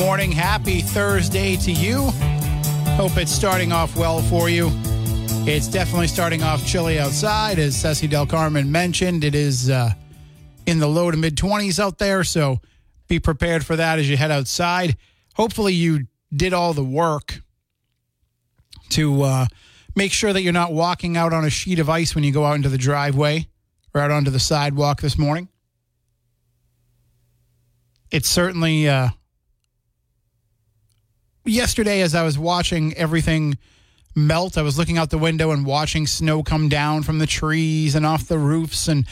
Morning. Happy Thursday to you. Hope it's starting off well for you. It's definitely starting off chilly outside, as Ceci Del Carmen mentioned. It is uh, in the low to mid 20s out there, so be prepared for that as you head outside. Hopefully, you did all the work to uh, make sure that you're not walking out on a sheet of ice when you go out into the driveway or out onto the sidewalk this morning. It's certainly. Uh, yesterday as I was watching everything melt, I was looking out the window and watching snow come down from the trees and off the roofs. And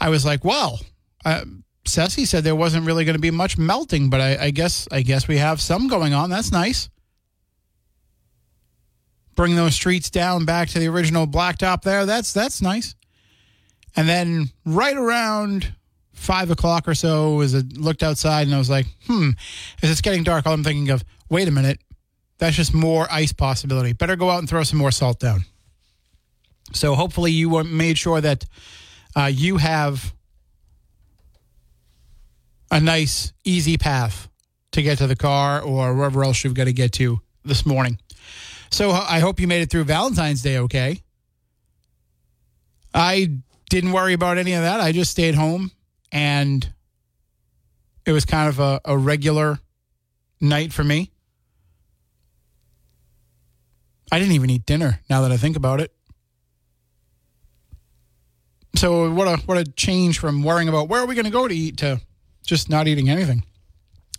I was like, wow. Uh, said there wasn't really going to be much melting, but I, I guess I guess we have some going on. That's nice. Bring those streets down back to the original blacktop there. That's that's nice. And then right around five o'clock or so, as I looked outside and I was like, hmm, as it's getting dark, all I'm thinking of, wait a minute, that's just more ice possibility. Better go out and throw some more salt down. So hopefully you made sure that uh, you have a nice, easy path to get to the car or wherever else you've got to get to this morning. So I hope you made it through Valentine's Day okay. I didn't worry about any of that. I just stayed home and it was kind of a, a regular night for me. I didn't even eat dinner now that I think about it. So what a what a change from worrying about where are we going to go to eat to just not eating anything.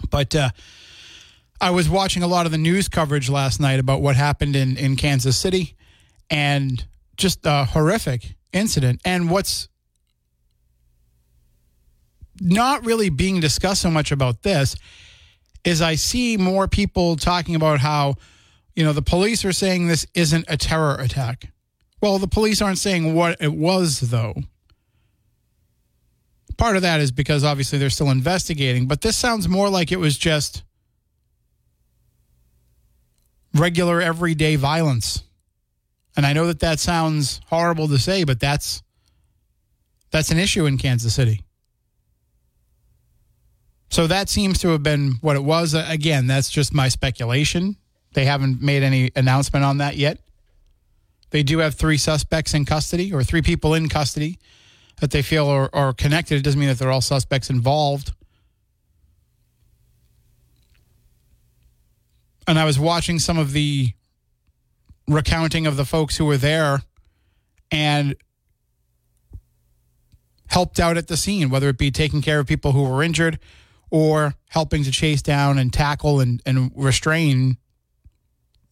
But uh, I was watching a lot of the news coverage last night about what happened in in Kansas City, and just a horrific incident. And what's not really being discussed so much about this is I see more people talking about how, you know, the police are saying this isn't a terror attack. Well, the police aren't saying what it was, though. Part of that is because obviously they're still investigating, but this sounds more like it was just regular, everyday violence. And I know that that sounds horrible to say, but that's that's an issue in Kansas City. So that seems to have been what it was. Uh, again, that's just my speculation. They haven't made any announcement on that yet. They do have three suspects in custody or three people in custody that they feel are, are connected. It doesn't mean that they're all suspects involved. And I was watching some of the recounting of the folks who were there and helped out at the scene, whether it be taking care of people who were injured or helping to chase down and tackle and, and restrain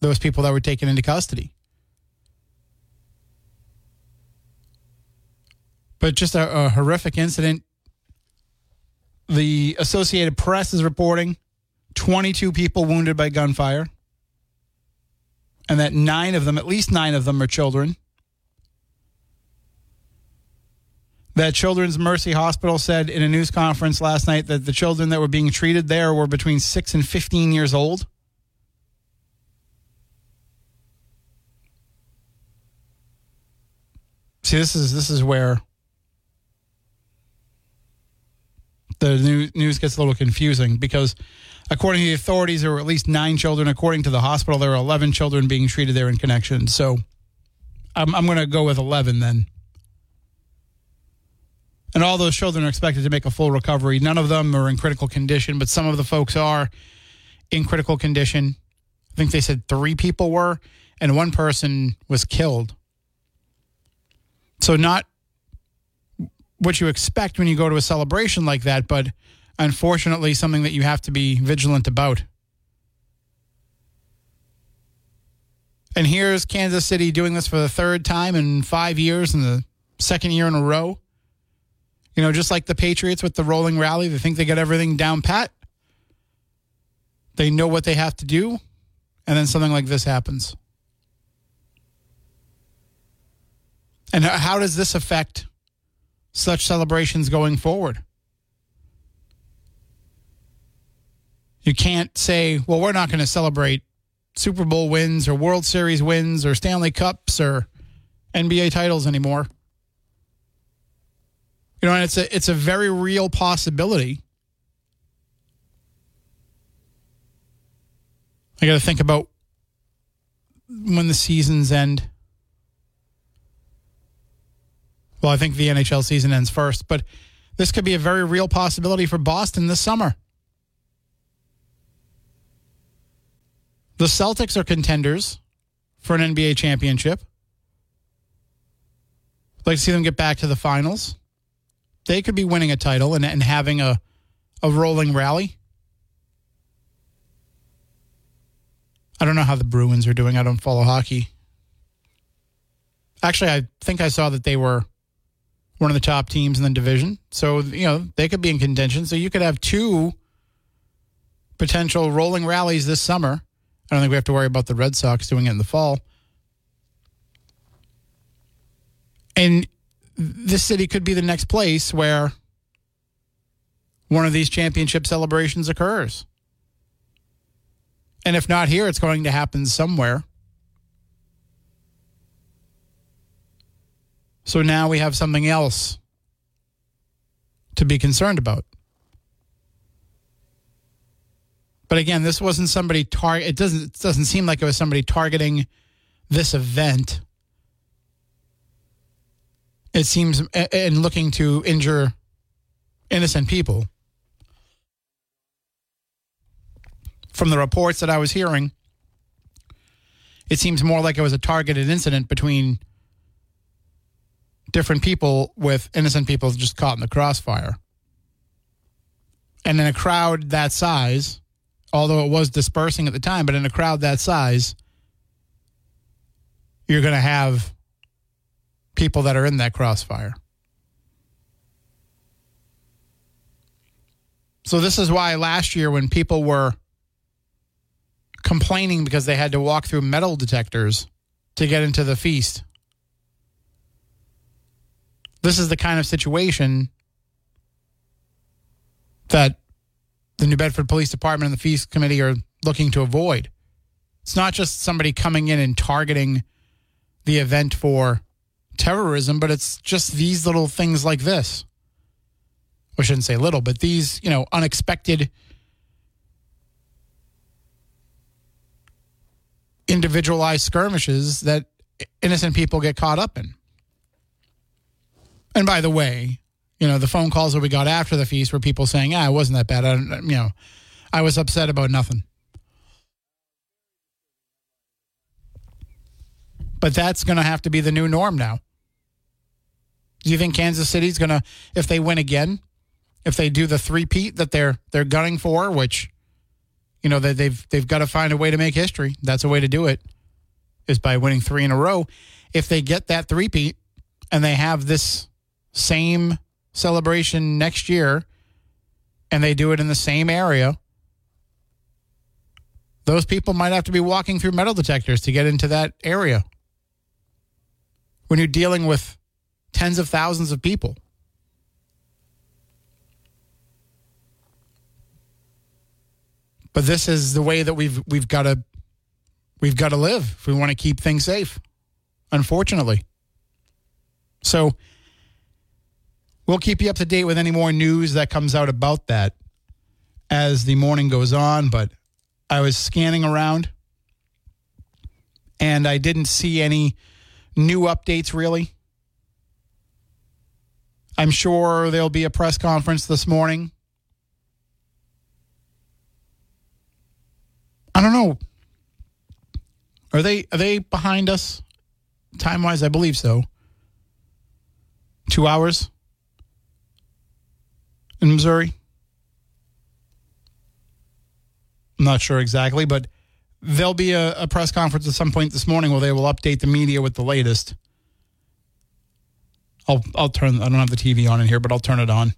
those people that were taken into custody. But just a, a horrific incident. The Associated Press is reporting 22 people wounded by gunfire, and that nine of them, at least nine of them, are children. that Children's Mercy Hospital said in a news conference last night that the children that were being treated there were between 6 and 15 years old. See, this is this is where the news gets a little confusing because according to the authorities there were at least 9 children according to the hospital there were 11 children being treated there in connection. So I'm I'm going to go with 11 then and all those children are expected to make a full recovery. None of them are in critical condition, but some of the folks are in critical condition. I think they said three people were, and one person was killed. So, not what you expect when you go to a celebration like that, but unfortunately, something that you have to be vigilant about. And here's Kansas City doing this for the third time in five years and the second year in a row. You know, just like the Patriots with the rolling rally, they think they got everything down pat. They know what they have to do. And then something like this happens. And how does this affect such celebrations going forward? You can't say, well, we're not going to celebrate Super Bowl wins or World Series wins or Stanley Cups or NBA titles anymore. You know, and it's a it's a very real possibility. I got to think about when the seasons end. Well, I think the NHL season ends first, but this could be a very real possibility for Boston this summer. The Celtics are contenders for an NBA championship. I'd like to see them get back to the finals. They could be winning a title and, and having a, a rolling rally. I don't know how the Bruins are doing. I don't follow hockey. Actually, I think I saw that they were one of the top teams in the division. So, you know, they could be in contention. So you could have two potential rolling rallies this summer I don't think we have to worry about the Red Sox doing it in the fall. And this city could be the next place where one of these championship celebrations occurs. And if not here, it's going to happen somewhere. So now we have something else to be concerned about. But again, this wasn't somebody tar. It doesn't it doesn't seem like it was somebody targeting this event. It seems and looking to injure innocent people. From the reports that I was hearing, it seems more like it was a targeted incident between different people with innocent people just caught in the crossfire. And in a crowd that size, although it was dispersing at the time, but in a crowd that size, you're going to have people that are in that crossfire. So, this is why last year, when people were complaining because they had to walk through metal detectors to get into the feast, this is the kind of situation that the New Bedford Police Department and the Feast Committee are looking to avoid. It's not just somebody coming in and targeting the event for terrorism, but it's just these little things like this. I shouldn't say little, but these, you know, unexpected individualized skirmishes that innocent people get caught up in. And by the way, you know, the phone calls that we got after the feast were people saying, "Ah, it wasn't that bad." I you know, I was upset about nothing. But that's going to have to be the new norm now. Do you think Kansas City's going to, if they win again, if they do the three-peat that they're they're gunning for, which, you know, they've they've got to find a way to make history. That's a way to do it, is by winning three in a row. If they get that three-peat and they have this same celebration next year and they do it in the same area, those people might have to be walking through metal detectors to get into that area. When you're dealing with tens of thousands of people. But this is the way that we've we've got to we've got to live if we want to keep things safe. Unfortunately. So We'll keep you up to date with any more news that comes out about that as the morning goes on. But I was scanning around and I didn't see any new updates really. I'm sure there'll be a press conference this morning. I don't know. Are they are they behind us time wise? I believe so. Two hours in Missouri. I'm not sure exactly, but there'll be a, a press conference at some point this morning where they will update the media with the latest. I'll I'll turn. I don't have the TV on in here, but I'll turn it on,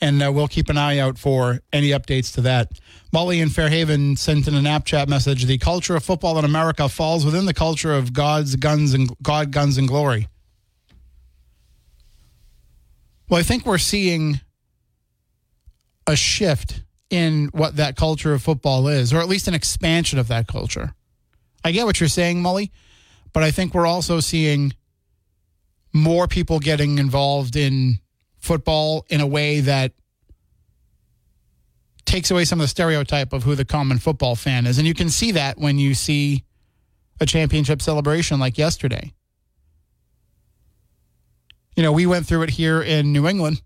and uh, we'll keep an eye out for any updates to that. Molly in Fairhaven sent in a Snapchat message. The culture of football in America falls within the culture of God's guns and God guns and glory. Well, I think we're seeing a shift in what that culture of football is, or at least an expansion of that culture. I get what you're saying, Molly, but I think we're also seeing more people getting involved in football in a way that takes away some of the stereotype of who the common football fan is. And you can see that when you see a championship celebration like yesterday. You know, we went through it here in New England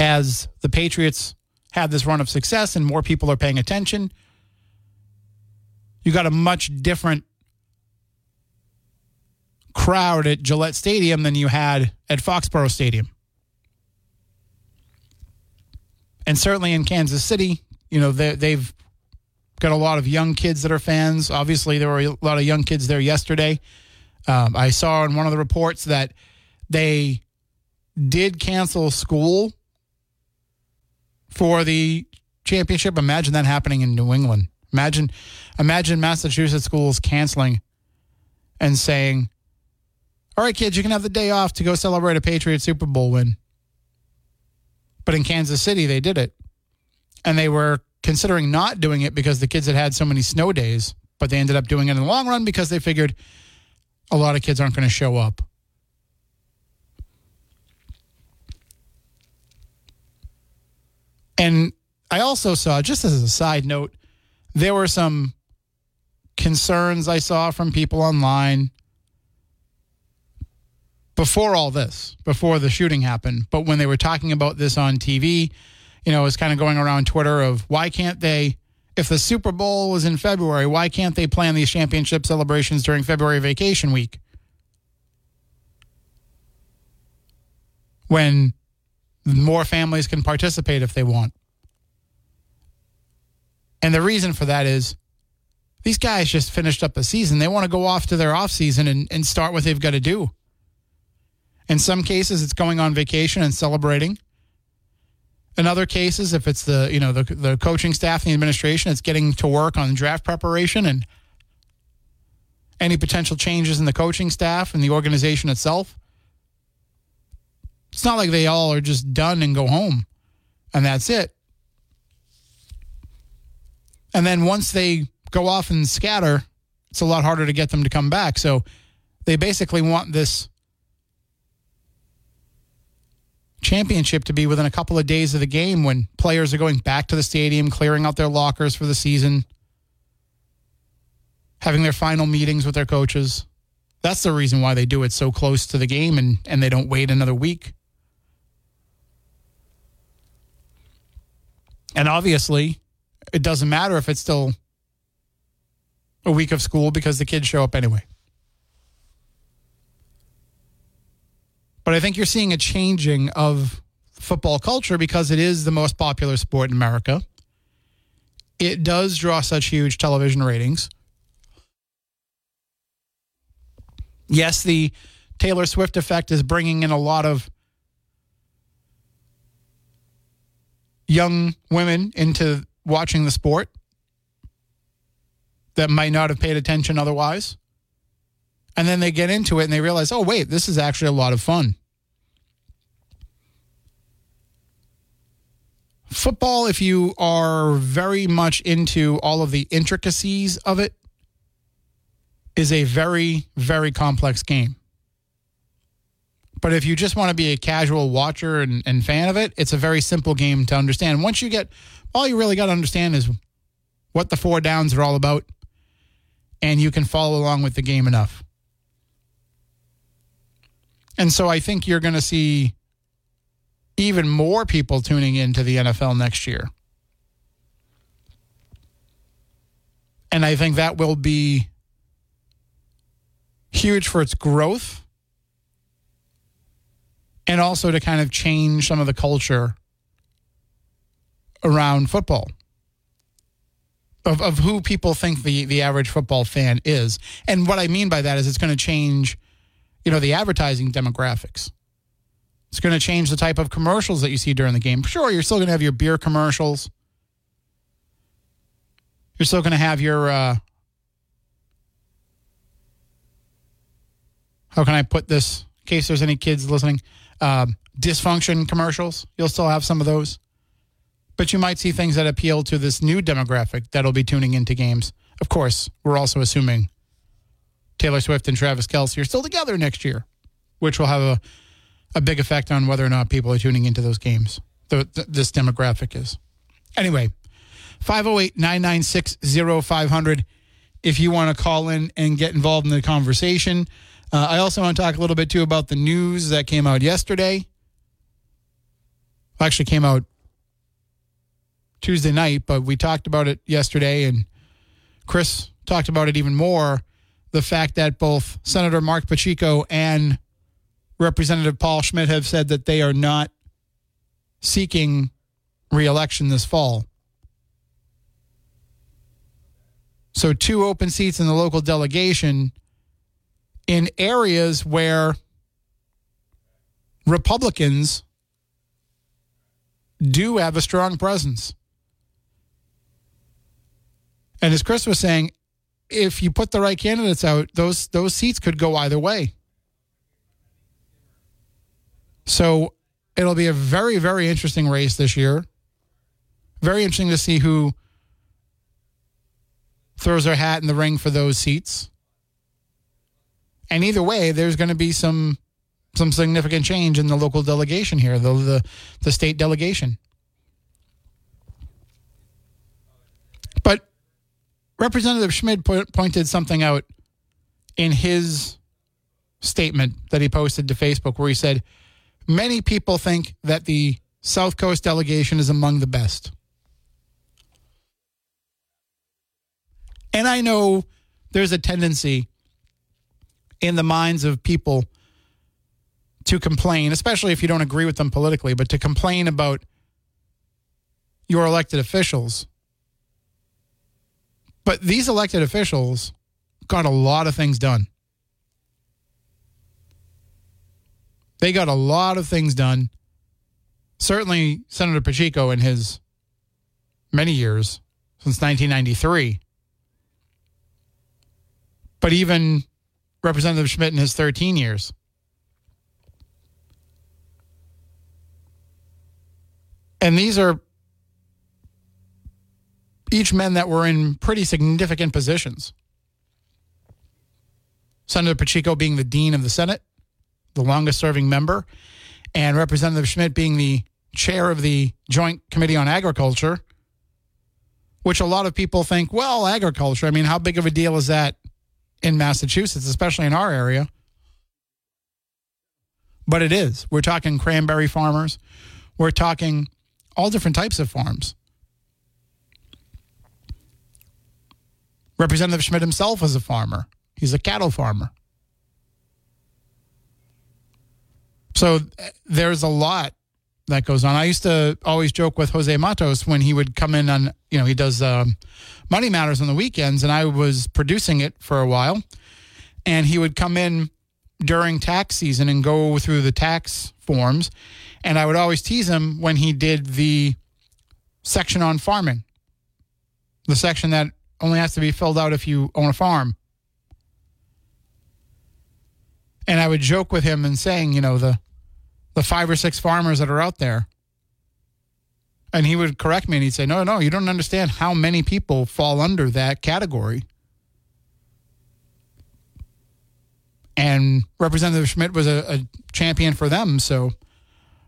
as the Patriots had this run of success and more people are paying attention. You got a much different crowd at Gillette Stadium than you had at Foxborough Stadium. And certainly in Kansas City, you know, they've got a lot of young kids that are fans. Obviously, there were a lot of young kids there yesterday. Um, I saw in one of the reports that they did cancel school for the championship. Imagine that happening in New England. Imagine, imagine Massachusetts schools canceling and saying, "All right, kids, you can have the day off to go celebrate a Patriot Super Bowl win." But in Kansas City, they did it, and they were considering not doing it because the kids had had so many snow days. But they ended up doing it in the long run because they figured a lot of kids aren't going to show up. And I also saw, just as a side note, there were some concerns I saw from people online before all this, before the shooting happened. But when they were talking about this on TV, you know, it was kind of going around Twitter of why can't they if the Super Bowl was in February, why can't they plan these championship celebrations during February vacation week? When more families can participate if they want. And the reason for that is these guys just finished up a season. They want to go off to their off season and, and start what they've got to do. In some cases, it's going on vacation and celebrating. In other cases, if it's the you know the the coaching staff and the administration, it's getting to work on draft preparation and any potential changes in the coaching staff and the organization itself. It's not like they all are just done and go home and that's it. And then once they go off and scatter, it's a lot harder to get them to come back. So they basically want this championship to be within a couple of days of the game when players are going back to the stadium, clearing out their lockers for the season, having their final meetings with their coaches. That's the reason why they do it so close to the game and, and they don't wait another week. And obviously, it doesn't matter if it's still a week of school because the kids show up anyway. But I think you're seeing a changing of football culture because it is the most popular sport in America. It does draw such huge television ratings. Yes, the Taylor Swift effect is bringing in a lot of young women into watching the sport that might not have paid attention otherwise. And then they get into it and they realize, oh, wait, this is actually a lot of fun. Football, if you are very much into all of the intricacies of it, is a very, very complex game. But if you just want to be a casual watcher and, and fan of it, it's a very simple game to understand. Once you get, all you really got to understand is what the four downs are all about, and you can follow along with the game enough. And so I think you're going to see even more people tuning into the NFL next year. And I think that will be huge for its growth and also to kind of change some of the culture around football. of, of who people think the, the average football fan is. And what I mean by that is it's going to change, you know, the advertising demographics. It's going to change the type of commercials that you see during the game. Sure, you're still going to have your beer commercials. You're still going to have your, uh, how can I put this in case there's any kids listening? Um, dysfunction commercials. You'll still have some of those. But you might see things that appeal to this new demographic that'll be tuning into games. Of course, we're also assuming Taylor Swift and Travis Kelce are still together next year, which will have a, a big effect on whether or not people are tuning into those games. The, the, this demographic is. Anyway, 508 996 0500 if you want to call in and get involved in the conversation. Uh, I also want to talk a little bit too about the news that came out yesterday. Actually, came out Tuesday night, but we talked about it yesterday, and Chris talked about it even more. The fact that both Senator Marc Pacheco and Representative Paul Schmid have said that they are not seeking reelection this fall. So, two open seats in the local delegation in areas where Republicans do have a strong presence. And as Chris was saying, if you put the right candidates out, those those seats could go either way. So it'll be a very, very interesting race this year. Very interesting to see who throws their hat in the ring for those seats. And either way, there's going to be some some significant change in the local delegation here, the the, the state delegation. But Representative Schmid pointed something out in his statement that he posted to Facebook where he said, Many people think that the South Coast delegation is among the best. And I know there's a tendency in the minds of people to complain, especially if you don't agree with them politically, but to complain about your elected officials. But these elected officials got a lot of things done. They got a lot of things done. Certainly, Senator Pacheco in his many years since 1993. But even Representative Schmid in his 13 years. And these are each men that were in pretty significant positions. Senator Pacheco being the dean of the Senate, the longest serving member, and Representative Schmid being the chair of the Joint Committee on Agriculture, which a lot of people think, well, agriculture, I mean, how big of a deal is that in Massachusetts, especially in our area? But it is. We're talking cranberry farmers, we're talking all different types of farms. Representative Schmid himself is a farmer. He's a cattle farmer. So eh, there's a lot that goes on. I used to always joke with Jose Matos when he would come in on, you know, he does um, Money Matters on the weekends, and I was producing it for a while. And he would come in during tax season and go through the tax forms. And I would always tease him when he did the section on farming, the section that only has to be filled out if you own a farm. And I would joke with him and saying, you know, the the five or six farmers that are out there. And he would correct me and he'd say, No, no, you don't understand how many people fall under that category. And Representative Schmid was a, a champion for them. So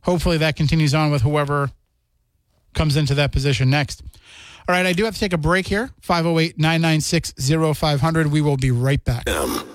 hopefully that continues on with whoever comes into that position next. All right, I do have to take a break here. 508 996 0500. We will be right back. Um.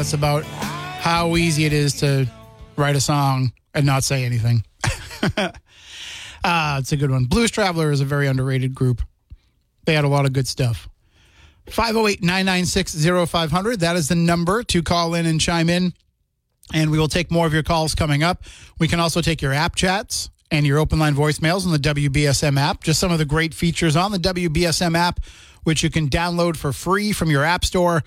That's about how easy it is to write a song and not say anything. Ah, it's a good one. Blues Traveler is a very underrated group. They had a lot of good stuff. 508 996 0500. That is the number to call in and chime in. And we will take more of your calls coming up. We can also take your app chats and your open line voicemails on the WBSM app. Just some of the great features on the WBSM app, which you can download for free from your app store.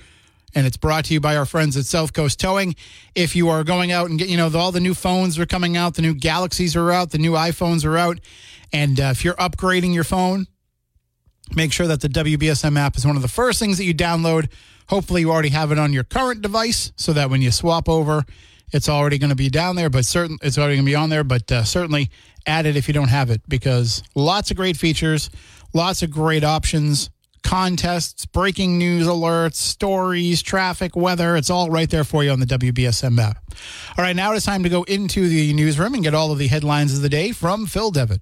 And it's brought to you by our friends at South Coast Towing. If you are going out and get, you know, all the new phones are coming out, the new Galaxies are out, the new iPhones are out. And uh, if you're upgrading your phone, make sure that the WBSM app is one of the first things that you download. Hopefully, you already have it on your current device so that when you swap over, it's already going to be down there, but certain it's already going to be on there. But uh, certainly add it if you don't have it because lots of great features, lots of great options, contests, breaking news alerts, stories, traffic, weather. It's all right there for you on the WBSM app. All right, now it's time to go into the newsroom and get all of the headlines of the day from Phil Devitt.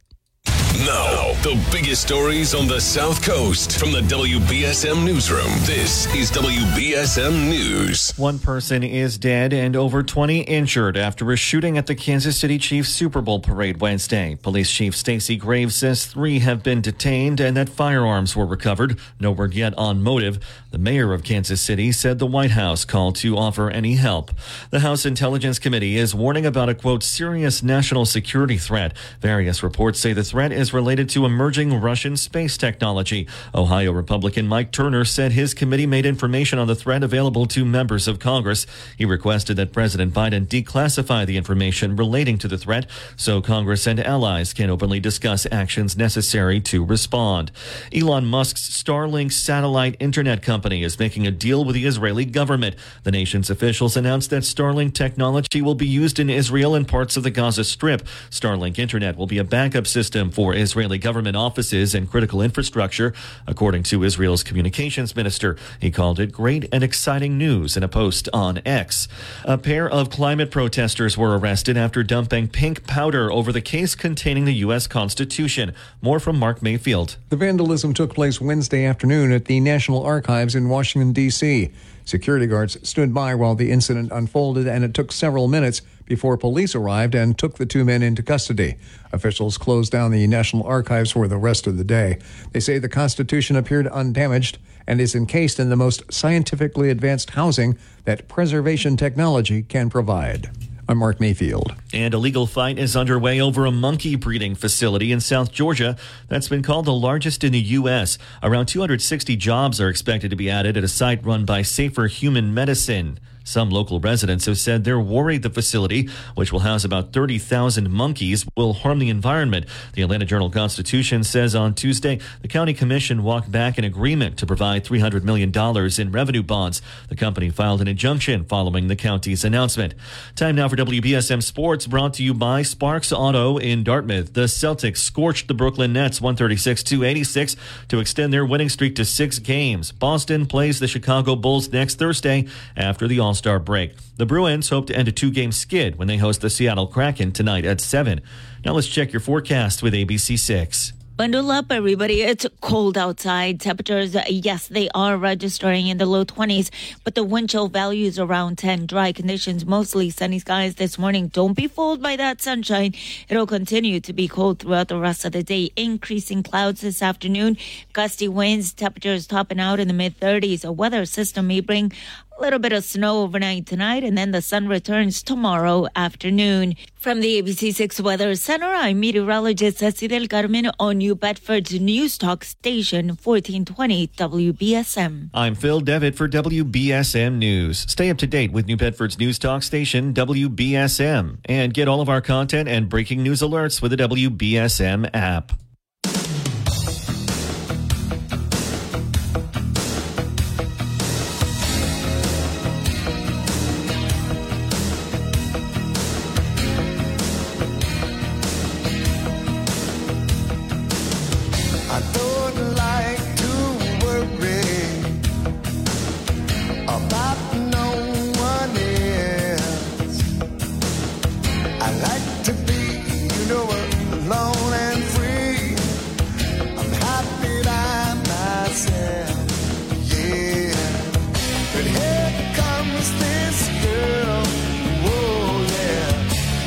Now, the biggest stories on the South Coast from the WBSM Newsroom. This is WBSM News. One person is dead and over 20 injured after a shooting at the Kansas City Chiefs Super Bowl parade Wednesday. Police Chief Stacy Graves says three have been detained and that firearms were recovered. No word yet on motive. The mayor of Kansas City said the White House called to offer any help. The House Intelligence Committee is warning about a quote serious national security threat. Various reports say the threat is related to emerging Russian space technology. Ohio Republican Mike Turner said his committee made information on the threat available to members of Congress. He requested that President Biden declassify the information relating to the threat so Congress and allies can openly discuss actions necessary to respond. Elon Musk's Starlink satellite internet company is making a deal with the Israeli government. The nation's officials announced that Starlink technology will be used in Israel and parts of the Gaza Strip. Starlink internet will be a backup system for Israeli government offices and critical infrastructure, according to Israel's communications minister. He called it great and exciting news in a post on X. A pair of climate protesters were arrested after dumping pink powder over the case containing the U.S. Constitution. More from Mark Mayfield. The vandalism took place Wednesday afternoon at the National Archives in Washington, D.C. Security guards stood by while the incident unfolded, and it took several minutes before police arrived and took the two men into custody. Officials closed down the National Archives for the rest of the day. They say the Constitution appeared undamaged and is encased in the most scientifically advanced housing that preservation technology can provide. I'm Mark Mayfield. And a legal fight is underway over a monkey breeding facility in South Georgia that's been called the largest in the U.S. Around 260 jobs are expected to be added at a site run by Safer Human Medicine. Some local residents have said they're worried the facility, which will house about 30,000 monkeys, will harm the environment. The Atlanta Journal Constitution says on Tuesday the county commission walked back an agreement to provide $300 million in revenue bonds. The company filed an injunction following the county's announcement. Time now for WBSM Sports, brought to you by Sparks Auto in Dartmouth. The Celtics scorched the Brooklyn Nets 136 286 to extend their winning streak to six games. Boston plays the Chicago Bulls next Thursday after the All Star break. The Bruins hope to end a two game skid when they host the Seattle Kraken tonight at 7. Now let's check your forecast with ABC6. Bundle up, everybody. It's cold outside. Temperatures, yes, they are registering in the low 20s, but the wind chill value is around 10. Dry conditions, mostly sunny skies this morning. Don't be fooled by that sunshine. It'll continue to be cold throughout the rest of the day. Increasing clouds this afternoon. Gusty winds, temperatures topping out in the mid 30s. A weather system may bring a little bit of snow overnight tonight, and then the sun returns tomorrow afternoon. From the ABC6 Weather Center, I'm meteorologist Ceci Del Carmen on New Bedford's News Talk Station, 1420 WBSM. I'm Phil Devitt for WBSM News. Stay up to date with New Bedford's News Talk Station, WBSM, and get all of our content and breaking news alerts with the WBSM app.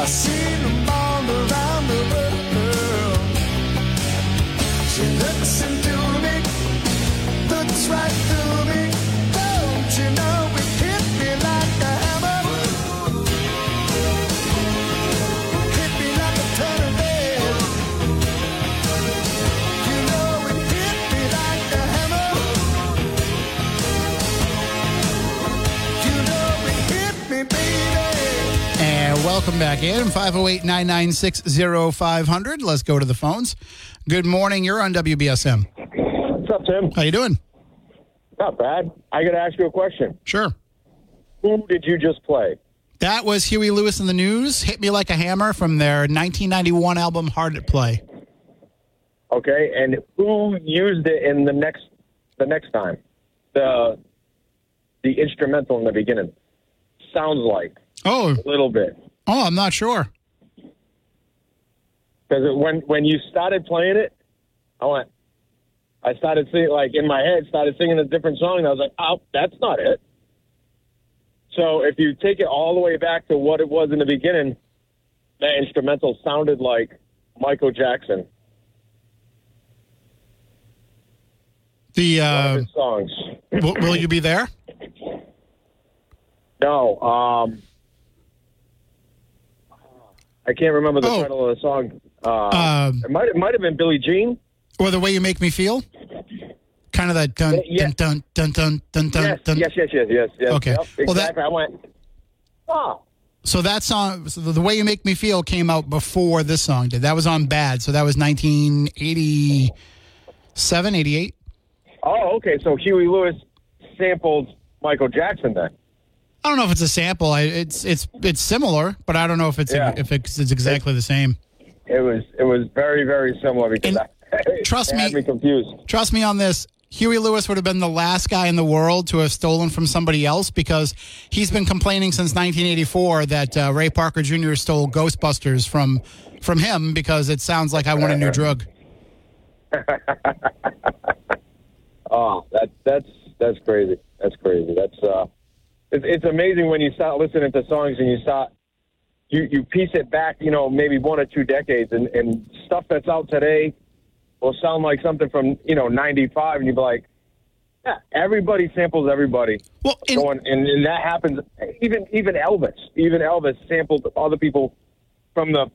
assim. Welcome back in 508 996 0500. Let's go to the phones. Good morning. You're on WBSM. What's up, Tim? How you doing? Not bad. I got to ask you a question. Sure. Who did you just play? That was Huey Lewis and the News. Hit Me Like a Hammer from their 1991 album Hard at Play. Okay, and who used it in the next the next time? The the instrumental in the beginning sounds like Oh, a little bit oh, I'm not sure. because when when you started playing it, I went. I started singing like in my head, started singing a different song, and I was like, "Oh, that's not it." So if you take it all the way back to what it was in the beginning, that instrumental sounded like Michael Jackson. The uh, songs. will, will you be there? No, um, I can't remember the Oh. title of the song. Uh, Um, it might it might have been Billie Jean. Or the way you make me feel? Kind of that dun Yeah. dun dun dun dun dun Yes, dun. yes, yes, yes, yes, yes. Okay. Yep, Well, that- exactly. I went. Oh, So that song, so the way you make me feel, came out before this song did. That was on Bad. So that was 1987, 88. oh, okay. So Huey Lewis sampled Michael Jackson then. I don't know if it's a sample. I, it's it's it's similar, but I don't know if it's Yeah. if it's, it's exactly the same. It was it was very very similar because And I, trust it had me- me confused. Trust me on this. Huey Lewis would have been the last guy in the world to have stolen from somebody else because he's been complaining since 1984 that uh, Ray Parker Jr. stole Ghostbusters from from him because it sounds like I want a new drug. Oh, that that's that's crazy. That's crazy. That's uh, it's, it's amazing when you start listening to songs and you start you you piece it back, you know, maybe one or two decades, and and stuff that's out today will sound like something from you know '95, and you'd be like, yeah, everybody samples everybody. Well, in, Going and, and that happens. Even even Elvis, even Elvis sampled other people from the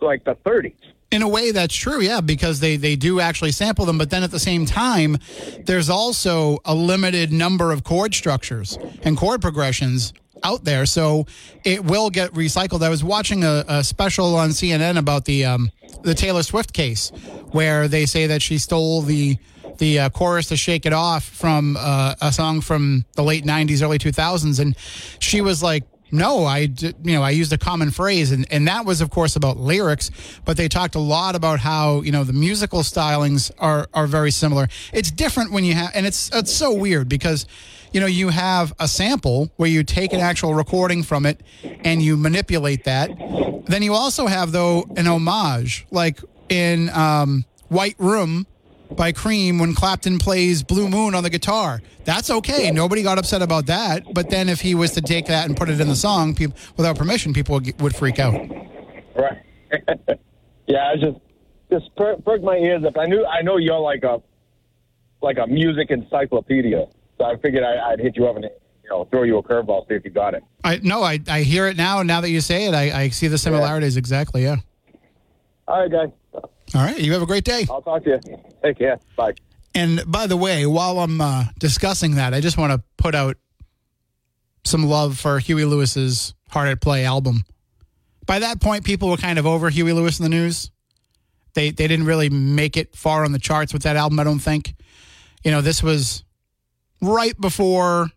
like the 30s. In a way that's true yeah because they they do actually sample them but then at the same time there's also a limited number of chord structures and chord progressions out there. So it will get recycled. I was watching a, a special on cnn about the um, the taylor swift case where they say that she stole the the uh, chorus to "Shake It Off" from uh, a song from the late '90s, early 2000s, and she was like, "No, I you know, I used a common phrase," and and that was, of course, about lyrics. But they talked a lot about how you know the musical stylings are are very similar. It's different when you have, and it's it's so weird because. You know, you have a sample where you take an actual recording from it and you manipulate that. Then you also have, though, an homage, like in um, White Room, by Cream when Clapton plays Blue Moon on the guitar. That's okay. Nobody got upset about that. But then if he was to take that and put it in the song people, without permission, people would, would freak out. Right. yeah, I just just per- perked my ears up. I knew I know you're like a like a music encyclopedia, so I figured I, I'd hit you up and you know throw you a curveball, see if you got it. I no, I, I hear it now. Now that you say it, I, I see the similarities exactly. Yeah. All right, guys. All right. You have a great day. I'll talk to you. Take care. Bye. And by the way, while I'm uh, discussing that, I just want to put out some love for Huey Lewis's Hard at Play album. By that point, people were kind of over Huey Lewis in the news. They they didn't really make it far on the charts with that album, I don't think. You know, this was right before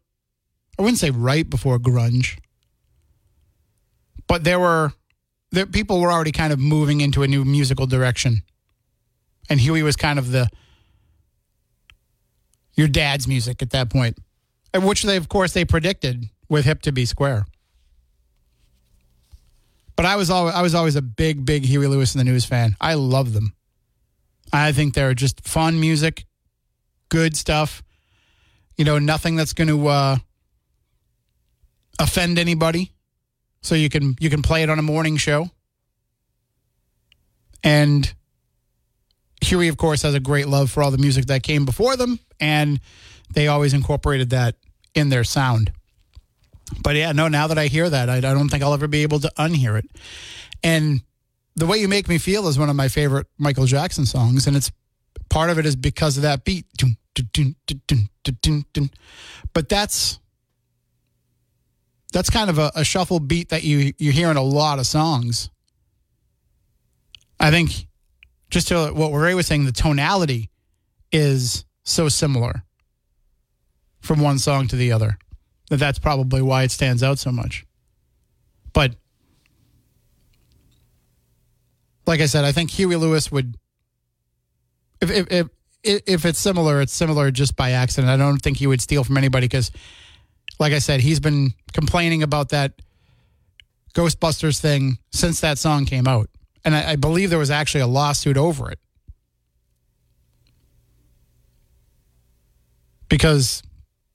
I wouldn't say right before grunge. But there were people were already kind of moving into a new musical direction. And Huey was kind of the your dad's music at that point, point, which they, of course, they predicted with "Hip to Be Square." But I was always, I was always a big, big Huey Lewis and the News fan. I love them. I think they're just fun music, good stuff. You know, nothing that's going to uh, offend anybody. So you can you can play it on a morning show. And Huey, of course, has a great love for all the music that came before them, and they always incorporated that in their sound. But yeah, no, now that I hear that, I, I don't think I'll ever be able to unhear it. And The Way You Make Me Feel is one of my favorite Michael Jackson songs, and it's part of it is because of that beat. But that's that's kind of a, a shuffle beat that you you hear in a lot of songs. I think just to what Ray was saying, the tonality is so similar from one song to the other that that's probably why it stands out so much. But like I said, I think Huey Lewis would if if if, if it's similar, it's similar just by accident. I don't think he would steal from anybody because, like I said, he's been complaining about that Ghostbusters thing since that song came out, and I, I believe there was actually a lawsuit over it because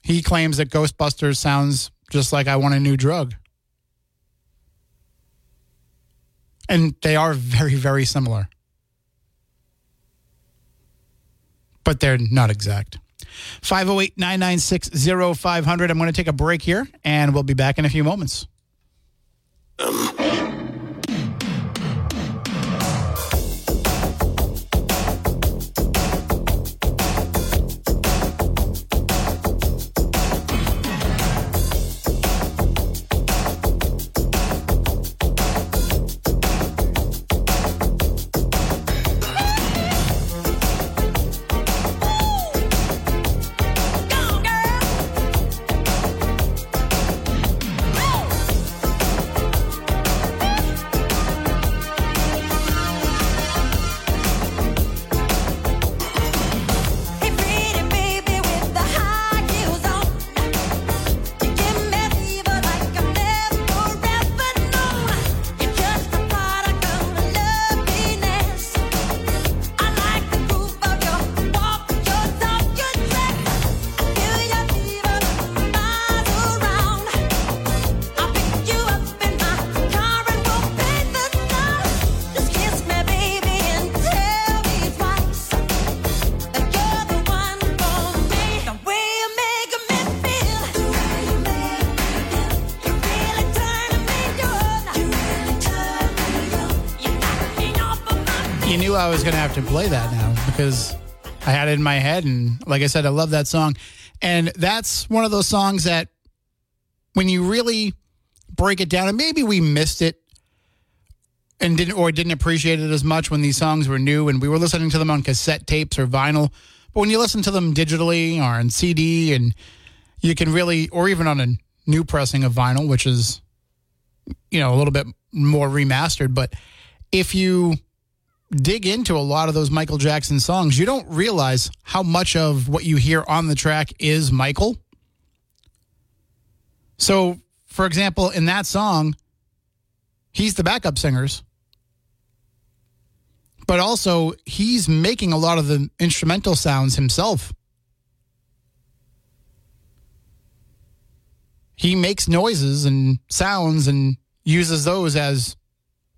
he claims that Ghostbusters sounds just like I Want a New Drug. And they are very, very similar. But they're not exact. 508 996 0500. I'm going to take a break here and we'll be back in a few moments. Hey was going to have to play that now because I had it in my head. And like I said, I love that song. And that's one of those songs that when you really break it down, and maybe we missed it and didn't or didn't appreciate it as much when these songs were new and we were listening to them on cassette tapes or vinyl. But when you listen to them digitally or on CD and you can really or even on a new pressing of vinyl, which is you know a little bit more remastered, but if you dig into a lot of those Michael Jackson songs, you don't realize how much of what you hear on the track is Michael. So, for example, in that song, he's the backup singers, but also he's making a lot of the instrumental sounds himself. He makes noises and sounds and uses those as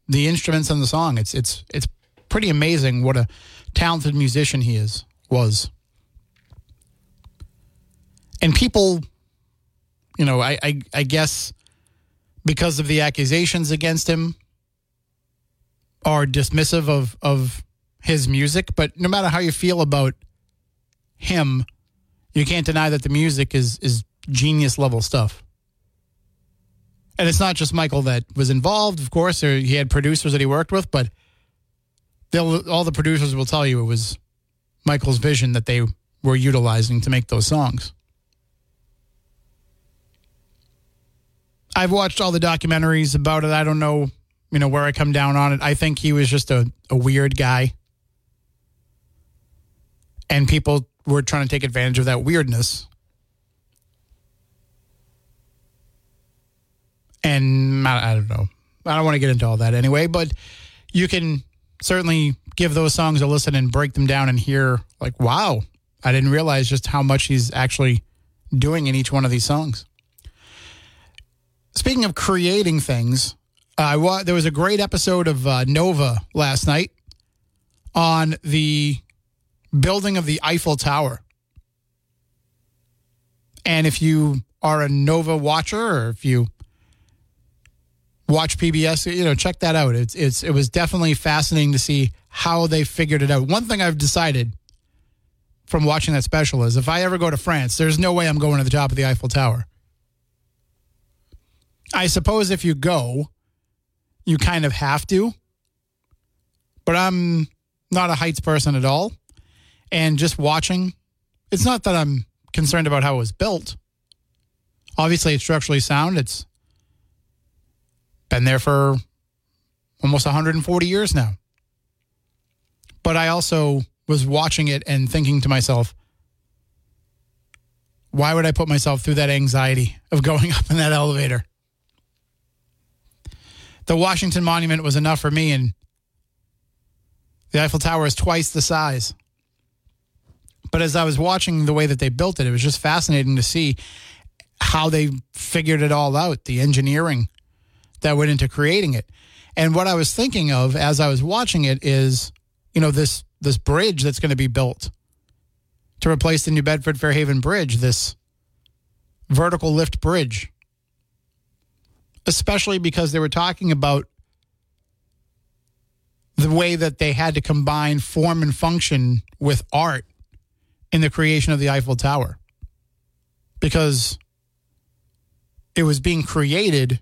the instruments in the song. It's it's it's pretty amazing what a talented musician he is was. And people, you know, I I, I guess because of the accusations against him are dismissive of of his music, but no matter how you feel about him, you can't deny that the music is is genius level stuff. And it's not just Michael that was involved, of course, he had producers that he worked with, but they'll, all the producers will tell you it was Michael's vision that they were utilizing to make those songs. I've watched all the documentaries about it. I don't know, you know, where I come down on it. I think he was just a, a weird guy. And people were trying to take advantage of that weirdness. And I, I don't know. I don't want to get into all that anyway, but you can certainly give those songs a listen and break them down and hear, like, wow, I didn't realize just how much he's actually doing in each one of these songs. Speaking of creating things, I wa- there was a great episode of uh, Nova last night on the building of the Eiffel Tower. And if you are a Nova watcher or if you watch PBS, you know, check that out. It's it's it was definitely fascinating to see how they figured it out. One thing I've decided from watching that special is if I ever go to France, there's no way I'm going to the top of the Eiffel Tower. I suppose if you go, you kind of have to. But I'm not a heights person at all. And just watching, it's not that I'm concerned about how it was built. Obviously, it's structurally sound. It's been there for almost 140 years now. But I also was watching it and thinking to myself, why would I put myself through that anxiety of going up in that elevator? The Washington Monument was enough for me, and the Eiffel Tower is twice the size. But as I was watching the way that they built it, it was just fascinating to see how they figured it all out, the engineering that went into creating it. And what I was thinking of as I was watching it is, you know, this this bridge that's going to be built to replace the New Bedford Fairhaven Bridge, this vertical lift bridge. Especially because they were talking about the way that they had to combine form and function with art in the creation of the Eiffel Tower. Because it was being created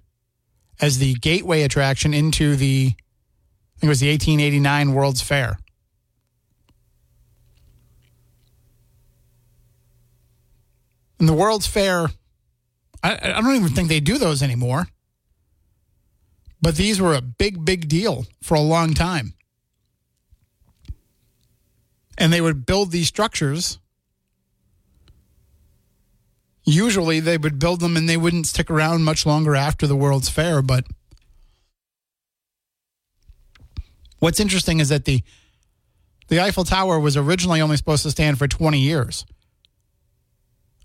as the gateway attraction into the I think it was the 1889 World's Fair. And the World's Fair, I, I don't even think they do those anymore. But these were a big, big deal for a long time. And they would build these structures. Usually they would build them and they wouldn't stick around much longer after the World's Fair. But what's interesting is that the the Eiffel Tower was originally only supposed to stand for 20 years.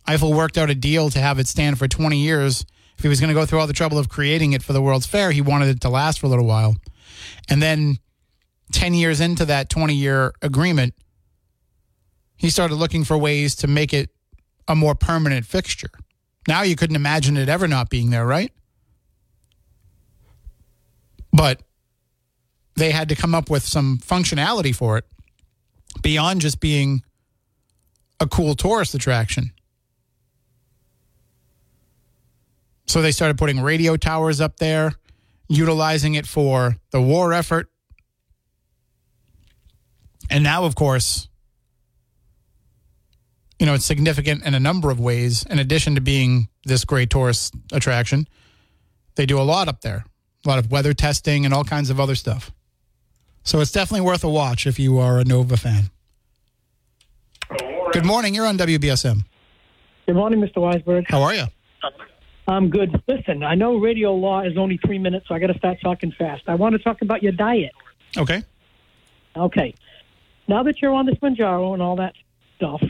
Eiffel worked out a deal to have it stand for 20 years. If he was going to go through all the trouble of creating it for the World's Fair, he wanted it to last for a little while. And then 10 years into that 20 year agreement, he started looking for ways to make it a more permanent fixture. Now you couldn't imagine it ever not being there, right? But they had to come up with some functionality for it beyond just being a cool tourist attraction. So they started putting radio towers up there, utilizing it for the war effort. And now, of course, you know, it's significant in a number of ways. In addition to being this great tourist attraction, they do a lot up there, a lot of weather testing and all kinds of other stuff. So it's definitely worth a watch if you are a Nova fan. Good morning. You're on WBSM. Good morning, Mr. Weisberg. How are you? I'm good. Listen, I know radio law is only three minutes, so I got to start talking fast. I want to talk about your diet. Okay. Okay. Now that you're on this Mounjaro and all that stuff,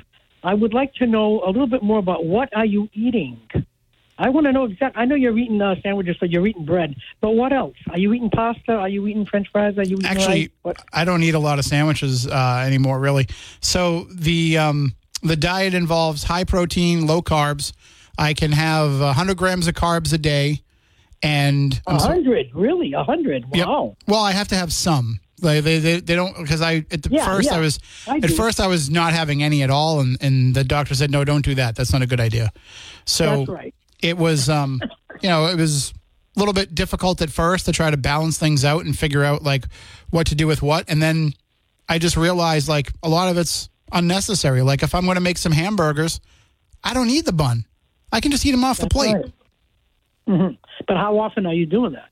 I would like to know a little bit more about what are you eating. I want to know exactly. I know you're eating uh, sandwiches, so you're eating bread, but what else? Are you eating pasta? Are you eating French fries? Are you eating Actually. I don't eat a lot of sandwiches uh, anymore, really. So the um, the diet involves high protein, low carbs. I can have 100 grams of carbs a day, and A I'm so- hundred, really? A hundred? Yep. Wow. Well, I have to have some. Like they, they, they don't because I at the Yeah, first yeah. I was I at first I was not having any at all, and and the doctor said no, don't do that. That's not a good idea. So That's right. it was um you know it was a little bit difficult at first to try to balance things out and figure out like what to do with what, and then I just realized like a lot of it's unnecessary. Like if I'm going to make some hamburgers, I don't need the bun. I can just eat them off the plate. Right. hmm But how often are you doing that?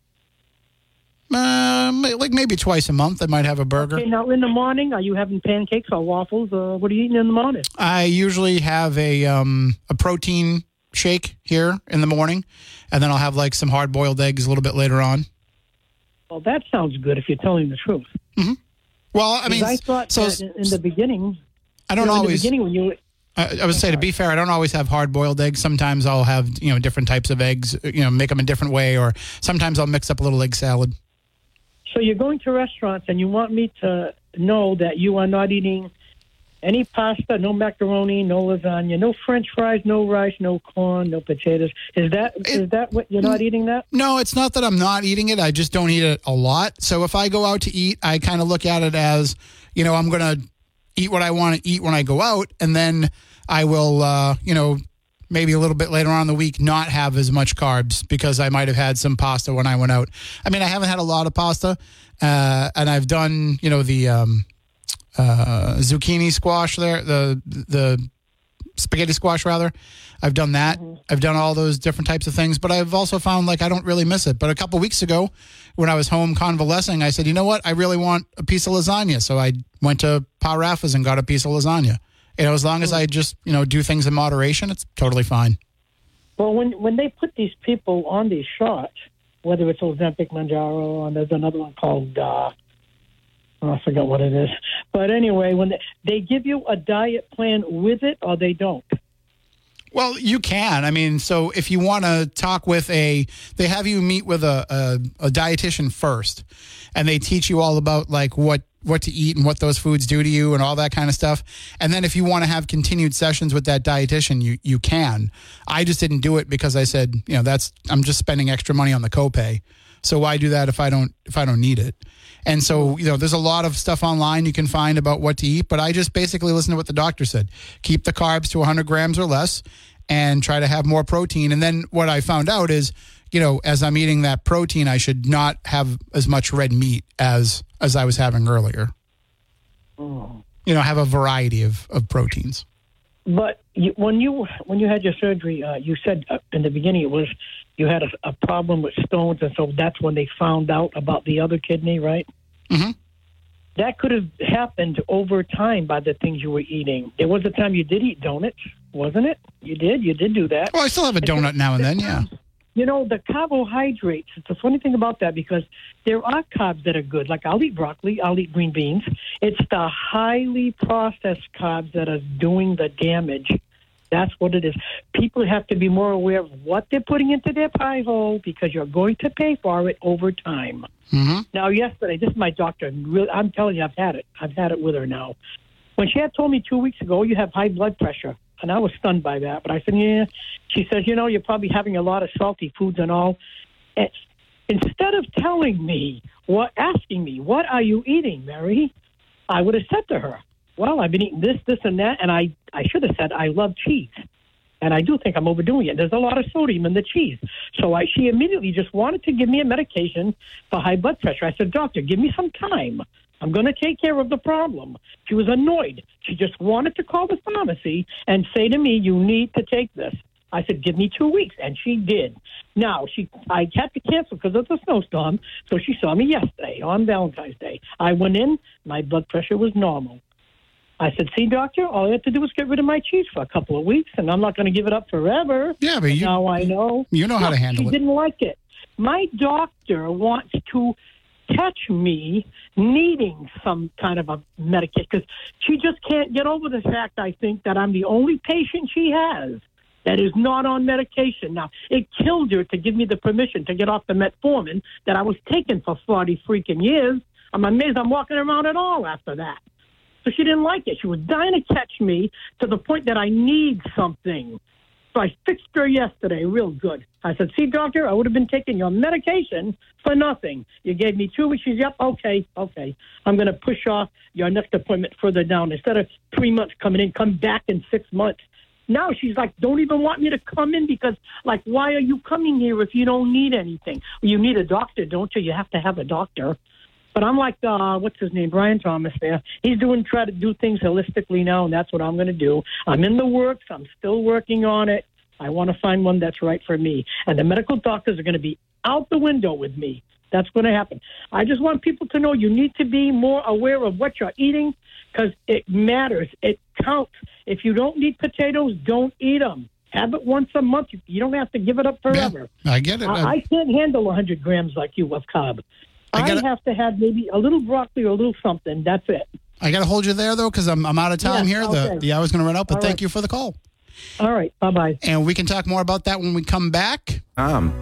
Um, like maybe twice a month, I might have a burger. Okay, now in the morning, are you having pancakes or waffles? Or what are you eating in the morning? I usually have a um, a protein shake here in the morning, and then I'll have like some hard boiled eggs a little bit later on. Well, that sounds good if you're telling the truth. Well, I mean, I thought so that in, the beginning, I don't you know, in the always. beginning when you I, I would say to be fair, I don't always have hard boiled eggs. Sometimes I'll have you know different types of eggs. You know, make them a different way, or sometimes I'll mix up a little egg salad. So you're going to restaurants and you want me to know that you are not eating any pasta, no macaroni, no lasagna, no French fries, no rice, no corn, no potatoes. Is that is that what you're not eating that? No, it's not that I'm not eating it. I just don't eat it a lot. So if I go out to eat, I kind of look at it as, you know, I'm going to eat what I want to eat when I go out, and then I will, uh, you know, maybe a little bit later on in the week not have as much carbs because I might have had some pasta when I went out. I mean, I haven't had a lot of pasta, uh, and I've done you know the um, uh, zucchini squash there, the the spaghetti squash rather. I've done that. I've done all those different types of things, but I've also found like I don't really miss it. But a couple weeks ago, when I was home convalescing, I said, you know what? I really want a piece of lasagna. So I went to Pa Raffa's and got a piece of lasagna. You know, as long as I just you know do things in moderation, it's totally fine. Well, when when they put these people on these shots, whether it's Ozempic, Mounjaro, and there's another one called uh, oh, I forgot what it is. But anyway, when they, they give you a diet plan with it, or they don't. Well, you can. I mean, so if you want to talk with a, they have you meet with a, a, a dietitian first, and they teach you all about like what what to eat and what those foods do to you and all that kind of stuff. And then if you want to have continued sessions with that dietitian, you you can. I just didn't do it because I said, you know, that's I'm just spending extra money on the copay. So why do that if I don't if I don't need it? And so, you know, there's a lot of stuff online you can find about what to eat, but I just basically listen to what the doctor said. Keep the carbs to 100 grams or less and try to have more protein. And then what I found out is, you know, as I'm eating that protein, I should not have as much red meat as as I was having earlier. You know, have a variety of, of proteins. But you, when you when you had your surgery, uh, you said uh, in the beginning it was you had a, a problem with stones, and so that's when they found out about the other kidney, right? Mm-hmm. That could have happened over time by the things you were eating. There was a time you did eat donuts, wasn't it? You did. You did do that. Well, I still have a donut now and then, yeah. You know, the carbohydrates, it's a funny thing about that because there are carbs that are good. Like I'll eat broccoli, I'll eat green beans. It's the highly processed carbs that are doing the damage. That's what it is. People have to be more aware of what they're putting into their pie hole because you're going to pay for it over time. Mm-hmm. Now, yesterday, this is my doctor. Really, I'm telling you, I've had it. I've had it with her now. When she had told me two weeks ago, you have high blood pressure, and I was stunned by that. But I said, yeah. She says, you know, you're probably having a lot of salty foods and all. And instead of telling me, what, asking me, what are you eating, Mary? I would have said to her, well, I've been eating this, this, and that, and I, I should have said I love cheese. And I do think I'm overdoing it. There's a lot of sodium in the cheese. So I, she immediately just wanted to give me a medication for high blood pressure. I said, Doctor, give me some time. I'm going to take care of the problem. She was annoyed. She just wanted to call the pharmacy and say to me, You need to take this. I said, Give me two weeks. And she did. Now, she I had to cancel because of the snowstorm. So she saw me yesterday on Valentine's Day. I went in, my blood pressure was normal. I said, "See, doctor, all I have to do is get rid of my cheese for a couple of weeks, and I'm not going to give it up forever." Yeah, but you now I know you know how to handle she it. She didn't like it. My doctor wants to catch me needing some kind of a medication because she just can't get over the fact. I think that I'm the only patient she has that is not on medication. Now, it killed her to give me the permission to get off the metformin that I was taking for 40 freaking years. I'm amazed I'm walking around at all after that. So she didn't like it. She was dying to catch me to the point that I need something. So I fixed her yesterday real good. I said, see, doctor, I would have been taking your medication for nothing. You gave me two weeks. She's, yep, okay, okay. I'm going to push off your next appointment further down. Instead of three months coming in, come back in six months. Now she's like, don't even want me to come in because, like, why are you coming here if you don't need anything? You need a doctor, don't you? You have to have a doctor. But I'm like, uh, what's his name, Brian Thomas. There, he's doing try to do things holistically now, and that's what I'm going to do. I'm in the works. I'm still working on it. I want to find one that's right for me, and the medical doctors are going to be out the window with me. That's going to happen. I just want people to know you need to be more aware of what you're eating because it matters. It counts. If you don't need potatoes, don't eat them. Have it once a month. You- don't have to give it up forever. I get it. I, I can't handle 100 grams like you of carb. I I, gotta- have to have maybe a little broccoli or a little something. That's it. I got to hold you there though because I'm I'm out of time Yeah, here. The the hour's going to run out. But All thank right. you for the call. All right. Bye bye. And we can talk more about that when we come back. Um,